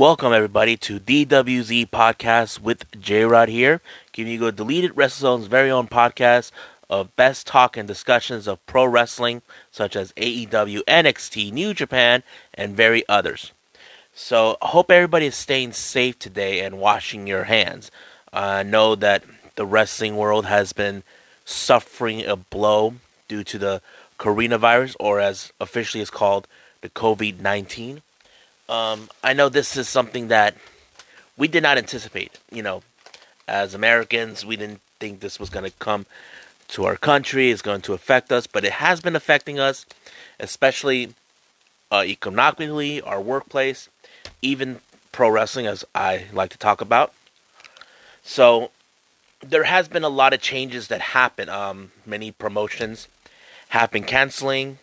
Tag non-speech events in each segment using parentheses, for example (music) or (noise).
Welcome everybody to DWZ Podcast with J Rod here, giving you a deleted WrestleZone's very own podcast of best talk and discussions of pro wrestling, such as AEW, NXT, New Japan, and very others. So I hope everybody is staying safe today and washing your hands. I know that the wrestling world has been suffering a blow due to the coronavirus, or as officially is called, the COVID 19. Um, I know this is something that we did not anticipate. You know, as Americans, we didn't think this was going to come to our country, it's going to affect us, but it has been affecting us, especially uh, economically, our workplace, even pro wrestling, as I like to talk about. So, there has been a lot of changes that happen. Um, many promotions have been canceling,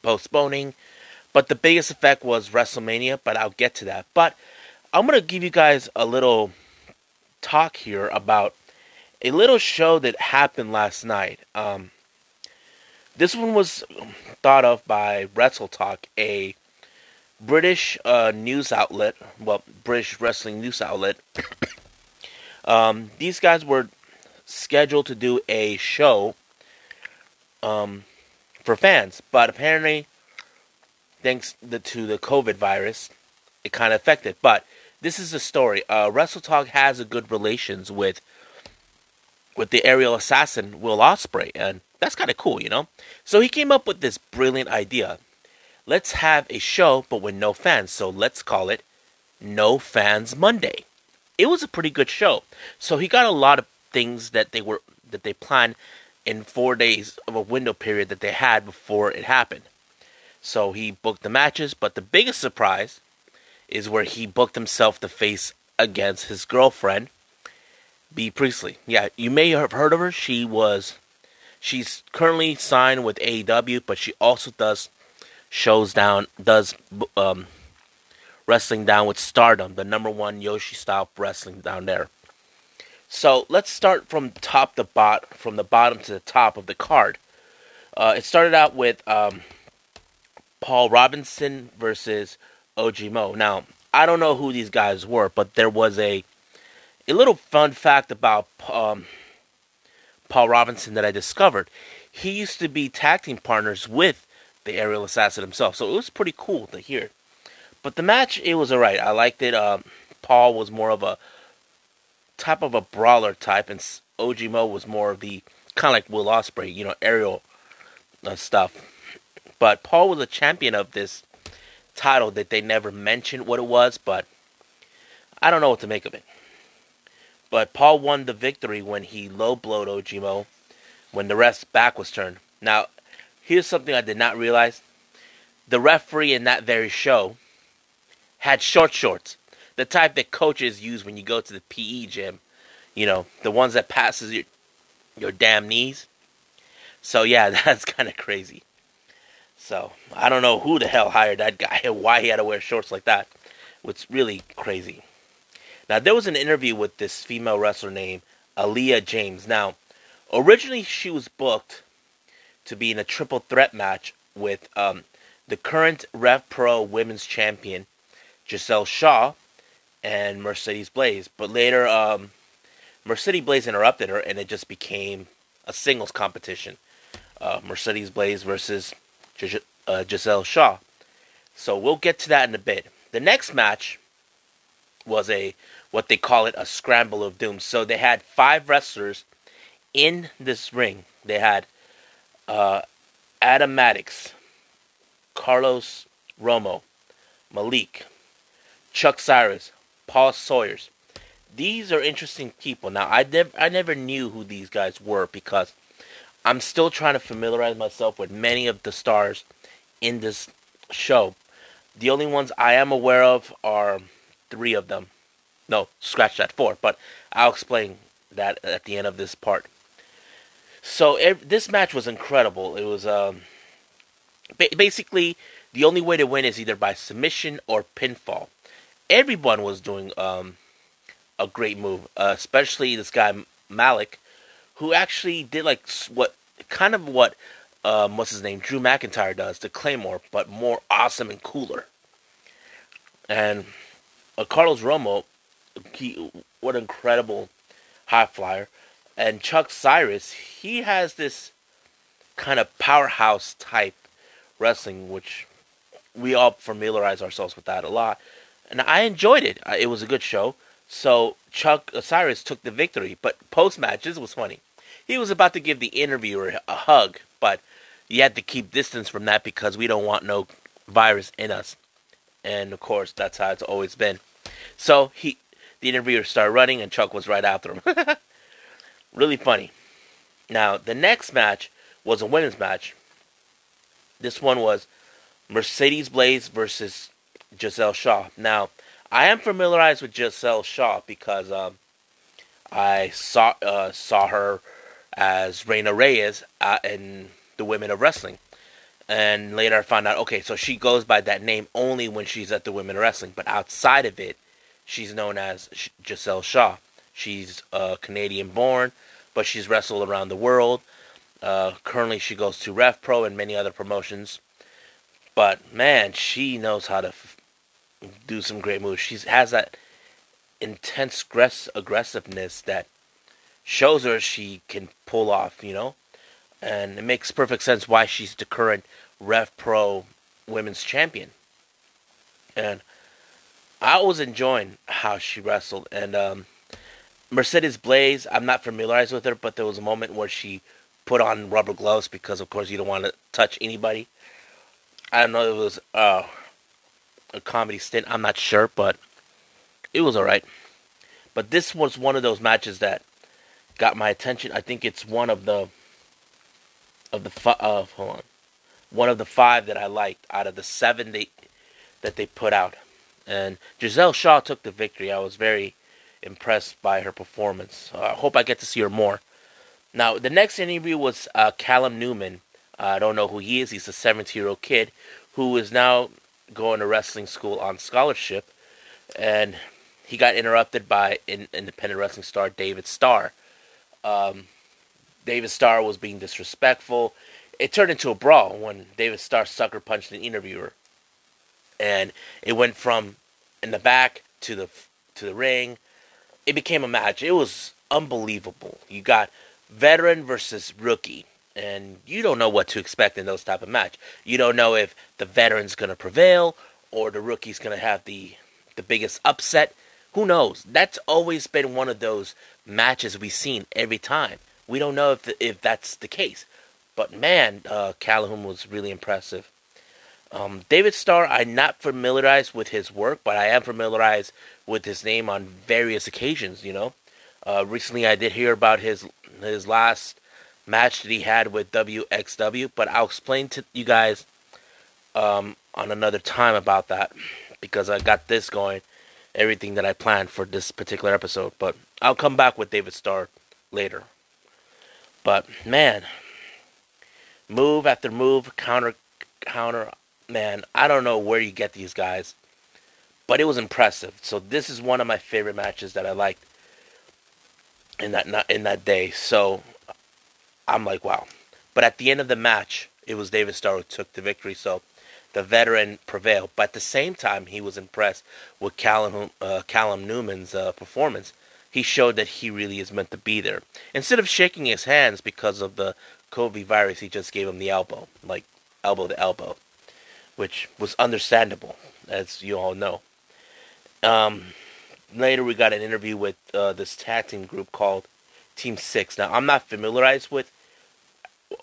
postponing, but the biggest effect was WrestleMania, but I'll get to that. But I'm going to give you guys a little talk here about a little show that happened last night. Um, this one was thought of by Wrestle Talk, a British uh, news outlet, well, British wrestling news outlet. (coughs) um, these guys were scheduled to do a show um, for fans, but apparently thanks the, to the COVID virus, it kind of affected. But this is the story. Uh, Wrestle has a good relations with with the aerial assassin Will Ospreay, and that's kind of cool, you know. So he came up with this brilliant idea. Let's have a show, but with no fans. So let's call it No Fans Monday. It was a pretty good show. So he got a lot of things that they were that they planned in four days of a window period that they had before it happened. So he booked the matches, but the biggest surprise is where he booked himself to face against his girlfriend, Bea Priestley. Yeah, you may have heard of her. She was she's currently signed with AEW, but she also does shows down does um, wrestling down with Stardom, the number one Joshi style wrestling down there. So let's start from top to bot from the bottom to the top of the card. Uh, it started out with um, Paul Robinson versus OG Mo. Now, I don't know who these guys were, but there was a a little fun fact about um, Paul Robinson that I discovered. He used to be tag team partners with the aerial assassin himself, so it was pretty cool to hear. But the match, it was alright. I liked it. Um, Paul was more of a type of a brawler type, and OG Mo was more of the kind of like Will Ospreay, you know, aerial uh, stuff. But Paul was a champion of this title that they never mentioned what it was, but I don't know what to make of it. But Paul won the victory when he low blowed Ojimo when the ref's back was turned. Now, here's something I did not realize. The referee in that very show had short shorts. The type that coaches use when you go to the PE gym. You know, the ones that passes your your damn knees. So yeah, (laughs) that's kind of crazy. So I don't know who the hell hired that guy and why he had to wear shorts like that. It's really crazy. Now there was an interview with this female wrestler named Aaliyah James. Now, originally she was booked to be in a triple threat match with um, the current Rev Pro Women's Champion Giselle Shaw and Mercedes Blaze. But later, um, Mercedes Blaze interrupted her, and it just became a singles competition. Uh, Mercedes Blaze versus uh, Giselle Shaw. So we'll get to that in a bit. The next match was a what they call it a scramble of doom. So they had five wrestlers in this ring. They had uh, Adam Maddox, Carlos Romo, Malik, Chuck Cyrus, Paul Sawyers. These are interesting people. Now I never I never knew who these guys were because I'm still trying to familiarize myself with many of the stars in this show. The only ones I am aware of are three of them. No, scratch that, four. But I'll explain that at the end of this part. So this match was incredible. It was um, ba- basically the only way to win is either by submission or pinfall. Everyone was doing um, a great move, uh, especially this guy Malik, who actually did like what kind of what um, what's his name Drew McIntyre does to Claymore, but more awesome and cooler. And uh, Carlos Romo, he, what incredible high flyer, and Chuck Cyrus, he has this kind of powerhouse type wrestling, which we all familiarize ourselves with that a lot, and I enjoyed it. It was a good show. So Chuck Cyrus took the victory, but post matches was funny. He was about to give the interviewer a hug, but you had to keep distance from that because we don't want no virus in us. And of course, that's how it's always been. So he, the interviewer started running, and Chuck was right after him. (laughs) really funny. Now the next match was a women's match. This one was Mercedes Blaze versus Giselle Shaw. Now I am familiarized with Giselle Shaw because um, I saw uh, saw her as Reina Reyes uh, in the Women of Wrestling, and later I found out okay, so she goes by that name only when she's at the Women of Wrestling, but outside of it, she's known as Giselle Shaw. She's uh, Canadian born, but she's wrestled around the world. Uh, currently, she goes to Rev Pro and many other promotions. But man, she knows how to f- do some great moves. She has that intense aggressiveness that shows her she can pull off, you know? And it makes perfect sense why she's the current Rev Pro Women's Champion. And I was enjoying how she wrestled. And um, Mercedes Blaze, I'm not familiarized with her, but there was a moment where she put on rubber gloves because, of course, you don't want to touch anybody. I don't know, if it was uh, a comedy stint. I'm not sure, but it was all right. But this was one of those matches that got my attention. I think it's one of the of the five. Uh, hold on, one of the five that I liked out of the seven they that they put out. And Giselle Shaw took the victory. I was very impressed by her performance. Uh, I hope I get to see her more. Now, the next interview was uh, Callum Newman. Uh, I don't know who he is. He's a 17 year old kid who is now going to wrestling school on scholarship, and he got interrupted by in, independent wrestling star David Starr. Um, David Starr was being disrespectful. It turned into a brawl when David Starr sucker punched an interviewer, and it went from in the back to the to the ring. It became a match. It was unbelievable. You got veteran versus rookie and you don't know what to expect in those type of match. You don't know if the veteran's going to prevail or the rookie's going to have the the biggest upset. Who knows? That's always been one of those matches we've seen every time. We don't know if the, if that's the case, but man, uh, Calhoun was really impressive. Um, David Starr, I'm not familiarized with his work, but I am familiarized with his name on various occasions. You know, uh, recently I did hear about his his last match that he had with WXW, but I'll explain to you guys um, on another time about that because I got this going, everything that I planned for this particular episode. But I'll come back with David Starr later. But man, move after move, counter, counter, man, I don't know where you get these guys, but it was impressive. So this is one of my favorite matches that I liked in that in that day. So I'm like, wow. But at the end of the match, it was David Starr who took the victory. So the veteran prevailed. But at the same time, he was impressed with Callum, uh, Callum Newman's uh, performance. He showed that he really is meant to be there. Instead of shaking his hands because of the COVID virus, he just gave him the elbow, like elbow to elbow, which was understandable, as you all know. Um, later, we got an interview with uh, this tag team group called Team Six. Now, I'm not familiarized with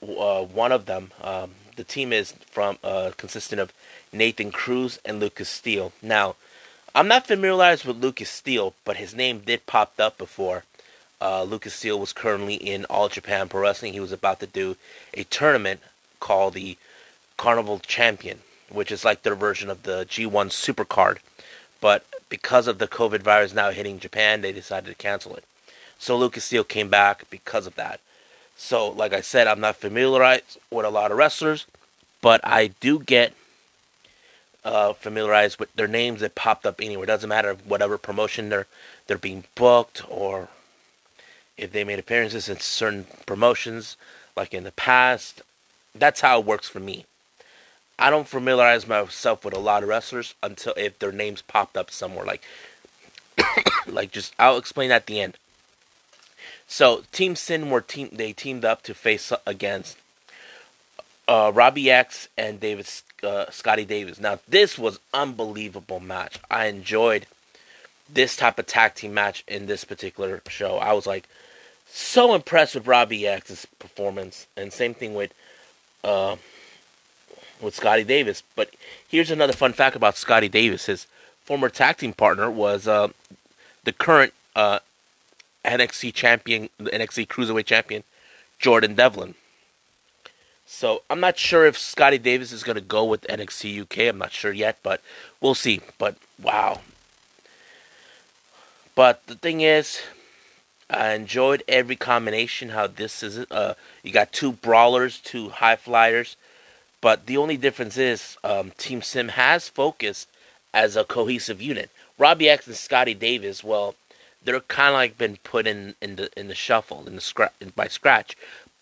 uh, one of them. Um, the team is from uh, consisting of Nathan Cruz and Lucas Steele. Now, I'm not familiarized with Lucas Steele, but his name did pop up before. Uh, Lucas Steele was currently in All Japan Pro Wrestling. He was about to do a tournament called the Carnival Champion, which is like their version of the G1 Supercard. But because of the COVID virus now hitting Japan, they decided to cancel it. So Lucas Steele came back because of that. So, like I said, I'm not familiarized with a lot of wrestlers, but I do get uh, familiarized with their names that popped up anywhere. It doesn't matter whatever promotion they're they're being booked or if they made appearances in certain promotions, like in the past. That's how it works for me. I don't familiarize myself with a lot of wrestlers until if their names popped up somewhere. Like, (coughs) like just I'll explain at the end. So Team Sin were team they teamed up to face against uh, Robbie X and David uh, Scotty Davis. Now this was unbelievable match. I enjoyed this type of tag team match in this particular show. I was like so impressed with Robbie X's performance, and same thing with uh, with Scotty Davis. But here's another fun fact about Scotty Davis: his former tag team partner was uh, the current uh, NXT champion, the NXT Cruiserweight champion, Jordan Devlin. So I'm not sure if Scotty Davis is going to go with NXT UK. I'm not sure yet, but we'll see. But wow. But the thing is, I enjoyed every combination. How this is, uh, you got two brawlers, two high flyers, but the only difference is um, Team Sim has focused as a cohesive unit. Robbie X and Scotty Davis, well, they're kind of like been put in, in the in the shuffle in the scratch by scratch,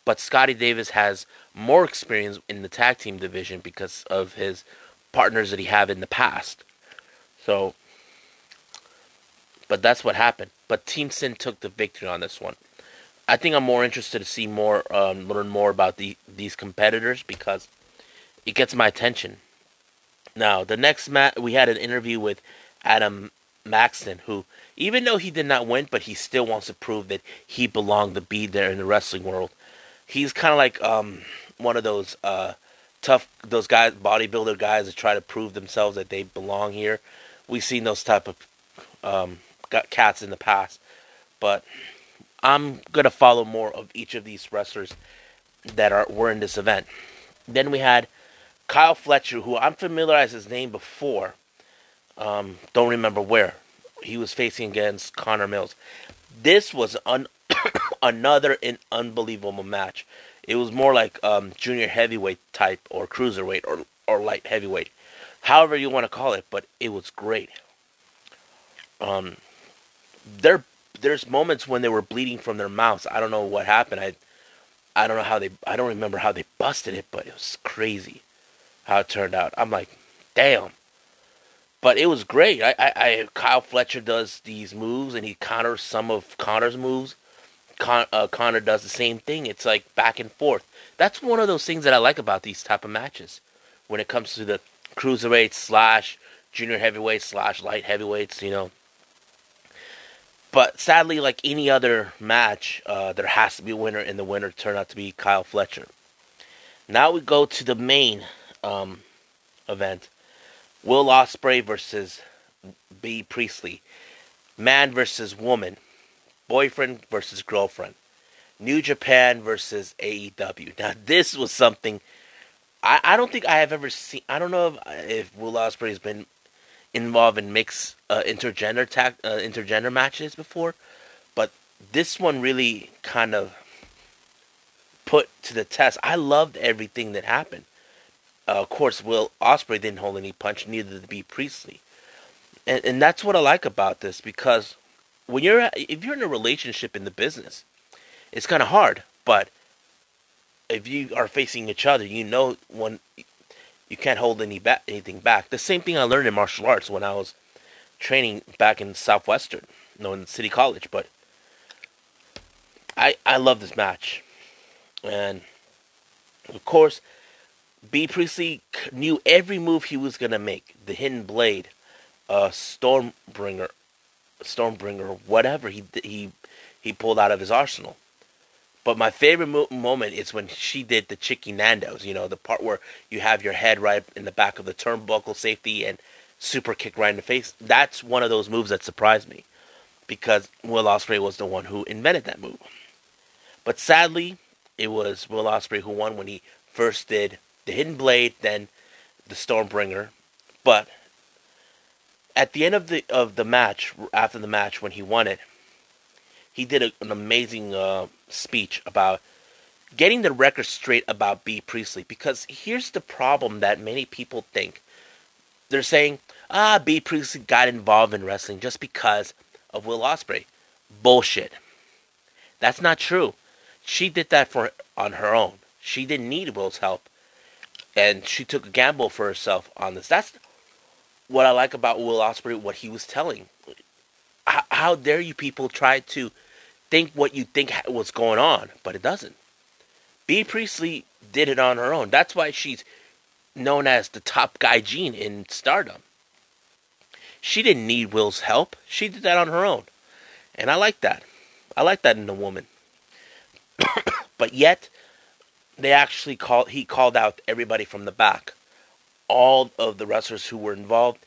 but Scotty Davis has more experience in the tag team division because of his partners that he had in the past. So, but that's what happened. But Team Sin took the victory on this one. I think I'm more interested to see more, um, learn more about the, these competitors because it gets my attention. Now, the next match, we had an interview with Adam Maxton, who, even though he did not win, but he still wants to prove that he belonged to be there in the wrestling world. He's kind of like um, one of those uh, tough, those guys, bodybuilder guys that try to prove themselves that they belong here. We've seen those type of um, cats in the past, but I'm gonna follow more of each of these wrestlers that are were in this event. Then we had Kyle Fletcher, who I'm familiarized his name before. Um, don't remember where. He was facing against Connor Mills. This was un- (coughs) another an unbelievable match. It was more like um, junior heavyweight type or cruiserweight or or light heavyweight, however you want to call it. But it was great. Um, there there's moments when they were bleeding from their mouths. I don't know what happened. I I don't know how they I don't remember how they busted it, but it was crazy how it turned out. I'm like, damn. But it was great. I, I, I Kyle Fletcher does these moves and he counters some of Connor's moves. Con, uh, Connor does the same thing. It's like back and forth. That's one of those things that I like about these type of matches. When it comes to the cruiserweight slash junior heavyweight slash light heavyweights, you know. But sadly, like any other match, uh, there has to be a winner, and the winner turned out to be Kyle Fletcher. Now we go to the main um, event: Will Ospreay versus Bea Priestley, man versus woman, boyfriend versus girlfriend, New Japan versus AEW. Now this was something I, I don't think I have ever seen. I don't know if, if Will Ospreay has been involved in mixed uh, intergender ta- uh, intergender matches before, but this one really kind of put to the test. I loved everything that happened. Uh, of course, Will Ospreay didn't hold any punch, neither did Bea Priestley, and and that's what I like about this because when you're if you're in a relationship in the business, it's kind of hard, but if you are facing each other, you know when you can't hold any back, anything back. The same thing I learned in martial arts when I was training back in Southwestern, no, in City College. But I I love this match, and of course, Bea Priestley knew every move he was gonna make. The hidden blade, uh, Stormbringer, Stormbringer, whatever he he he pulled out of his arsenal. But my favorite mo- moment is when she did the Cheeky Nando's. You know, the part where you have your head right in the back of the turnbuckle safety and super kick right in the face. That's one of those moves that surprised me because Will Ospreay was the one who invented that move. But sadly, it was Will Ospreay who won when he first did the Hidden Blade, then the Stormbringer. But at the end of the of the match, after the match when he won it, he did a, an amazing uh, speech about getting the record straight about Bea Priestley. Because here's the problem that many people think: they're saying, "Ah, Bea Priestley got involved in wrestling just because of Will Ospreay." Bullshit. That's not true. She did that for on her own. She didn't need Will's help. And she took a gamble for herself on this. That's what I like about Will Ospreay, What he was telling. How, how dare you people try to think what you think was going on, but it doesn't. Bea Priestley did it on her own. That's why she's known as the top gaijin in stardom. She didn't need Will's help. She did that on her own. And I like that. I like that in a woman. (coughs) but yet, they actually called he called out everybody from the back. All of the wrestlers who were involved.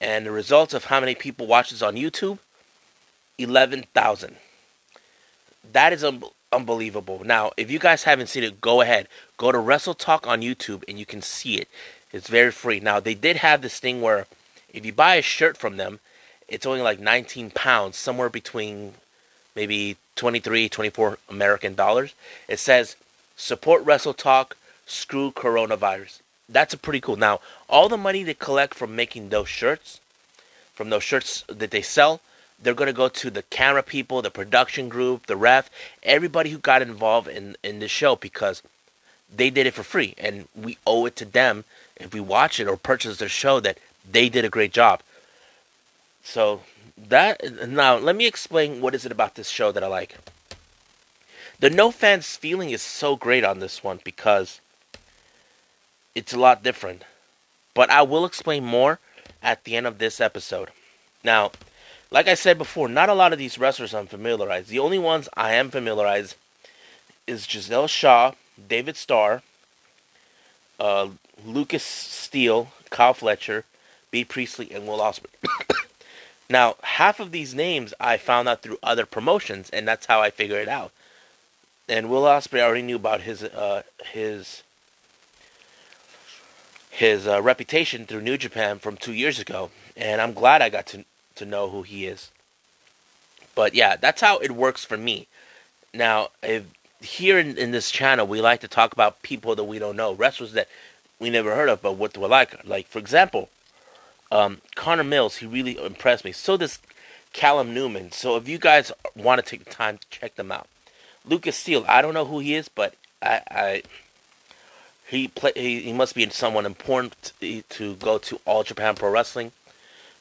And the results of how many people watch this on YouTube? 11,000. That is un- unbelievable. Now, if you guys haven't seen it, go ahead. Go to Wrestle Talk on YouTube and you can see it. It's very free. Now, they did have this thing where if you buy a shirt from them, it's only like 19 pounds, somewhere between maybe 23, 24 American dollars. It says support Wrestle Talk, screw coronavirus. That's a pretty cool. Now, all the money they collect from making those shirts, from those shirts that they sell, they're going to go to the camera people, the production group, the ref, everybody who got involved in in the show because they did it for free and we owe it to them if we watch it or purchase their show that they did a great job. So that now let me explain what is it about this show that I like. The no fans feeling is so great on this one because it's a lot different. But I will explain more at the end of this episode. Now, like I said before, not a lot of these wrestlers I'm familiarized. The only ones I am familiarized is Giselle Shaw, David Starr, uh, Lucas Steele, Kyle Fletcher, Bea Priestley, and Will Ospreay. (coughs) now, half of these names I found out through other promotions, and that's how I figured it out. And Will Ospreay already knew about his uh, his his uh, reputation through New Japan from two years ago, and I'm glad I got to to know who he is. But yeah, that's how it works for me. Now, if here in, in this channel, we like to talk about people that we don't know, wrestlers that we never heard of, but what do we like? Like, for example, um, Connor Mills, he really impressed me. So does Callum Newman. So if you guys want to take the time to check them out, Lucas Steele, I don't know who he is, but I, I he play he, he must be someone important to, to go to All Japan Pro Wrestling.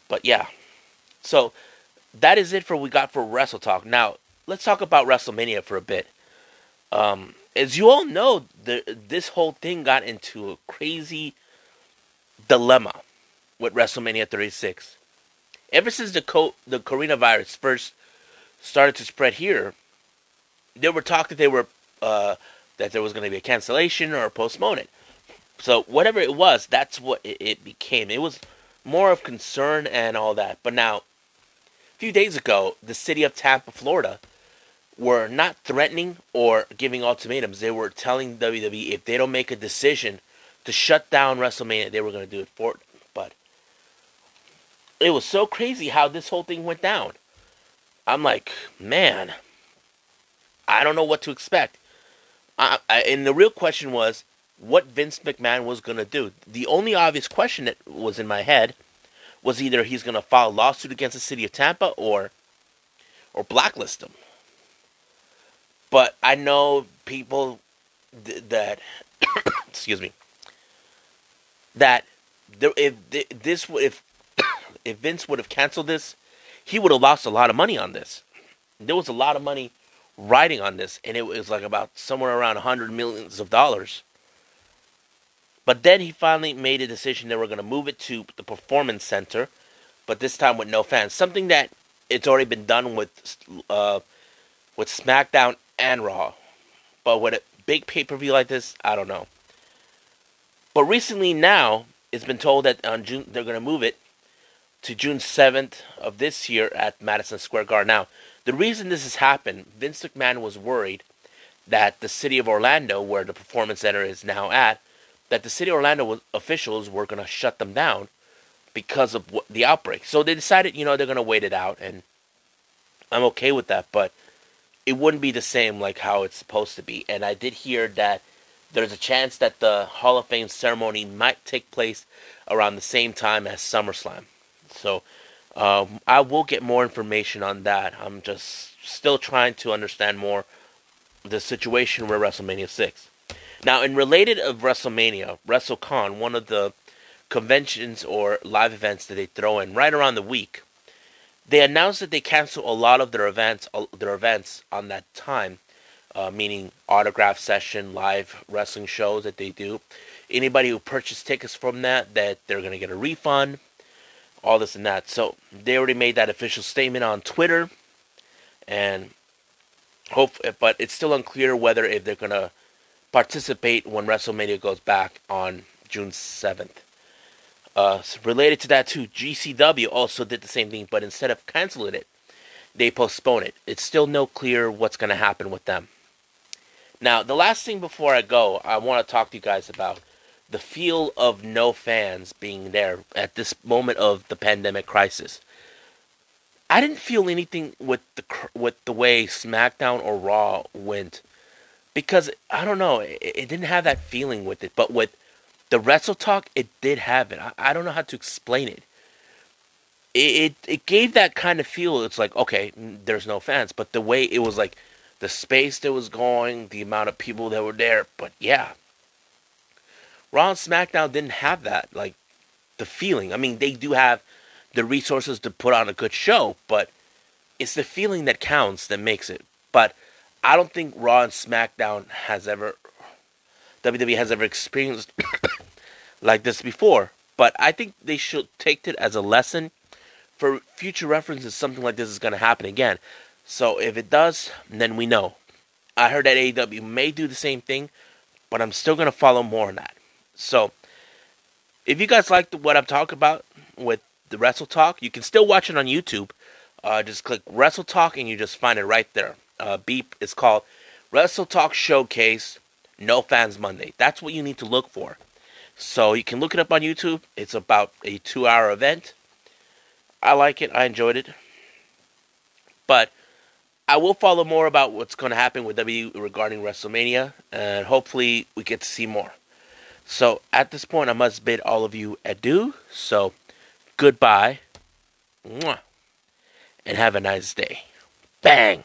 But yeah, so that is it for we got for Wrestle Talk. Now let's talk about WrestleMania for a bit. Um, as you all know, the, this whole thing got into a crazy dilemma with WrestleMania 36. Ever since the co- the coronavirus first started to spread here, there were talk that they were uh, that there was going to be a cancellation or a postponement. So whatever it was, that's what it, it became. It was more of concern and all that. But now, a few days ago, the city of Tampa, Florida, were not threatening or giving ultimatums. They were telling WWE if they don't make a decision to shut down WrestleMania, they were going to do it for But it was so crazy how this whole thing went down. I'm like, man, I don't know what to expect. I, I, and the real question was what Vince McMahon was going to do. The only obvious question that was in my head was either he's going to file a lawsuit against the city of Tampa or or blacklist him. But I know people th- that (coughs) excuse me that there, if this if (coughs) if Vince would have canceled this, he would have lost a lot of money on this. There was a lot of money riding on this, and it was like about somewhere around hundred millions of dollars. But then he finally made a decision that we're going to move it to the performance center, but this time with no fans. Something that it's already been done with uh, with SmackDown and Raw, but with a big pay per view like this, I don't know. But recently, now it's been told that on June they're going to move it to June seventh of this year at Madison Square Garden. Now, the reason this has happened, Vince McMahon was worried that the city of Orlando, where the Performance Center is now at, that the city of Orlando officials were going to shut them down because of the outbreak. So they decided, you know, they're going to wait it out, and I'm okay with that. But it wouldn't be the same like how it's supposed to be. And I did hear that there's a chance that the Hall of Fame ceremony might take place around the same time as SummerSlam. So um, I will get more information on that. I'm just still trying to understand more the situation with WrestleMania 6. Now, in related of WrestleMania, WrestleCon, one of the conventions or live events that they throw in right around the week, they announced that they cancel a lot of their events, uh, their events on that time, uh, meaning autograph session, live wrestling shows that they do. Anybody who purchased tickets from that, that they're gonna get a refund, all this and that. So they already made that official statement on Twitter, and hope, but it's still unclear whether if they're gonna participate when WrestleMania goes back on June seventh. Uh, related to that too, GCW also did the same thing, but instead of canceling it, they postpone it. It's still no clear what's to happen with them. Now, the last thing before I go, I want to talk to you guys about the feel of no fans being there at this moment of the pandemic crisis. I didn't feel anything with the with the way SmackDown or Raw went because I don't know, it, it didn't have that feeling with it. But with the Wrestle Talk, it did have it. I, I don't know how to explain it. it. It it gave that kind of feel. It's like okay, there's no fans, but the way it was like the space that was going, the amount of people that were there. But yeah, Raw and SmackDown didn't have that. Like the feeling. I mean, they do have the resources to put on a good show, but it's the feeling that counts that makes it. But I don't think Raw and SmackDown has ever WWE has ever experienced (coughs) like this before. But I think they should take it as a lesson for future references. Something like this is going to happen again. So if it does, then we know. I heard that AEW may do the same thing, but I'm still going to follow more on that. So if you guys like what I'm talking about with the Wrestle Talk, you can still watch it on YouTube. Uh, just click Wrestle Talk and you just find it right there. Uh, beep is called Wrestle Talk Showcase No Fans Monday. That's what you need to look for. So you can look it up on YouTube. It's about a two hour event. I like it. I enjoyed it. But I will follow more about what's going to happen with W regarding WrestleMania, and hopefully we get to see more. So at this point, I must bid all of you adieu. So goodbye, and have a nice day. Bang.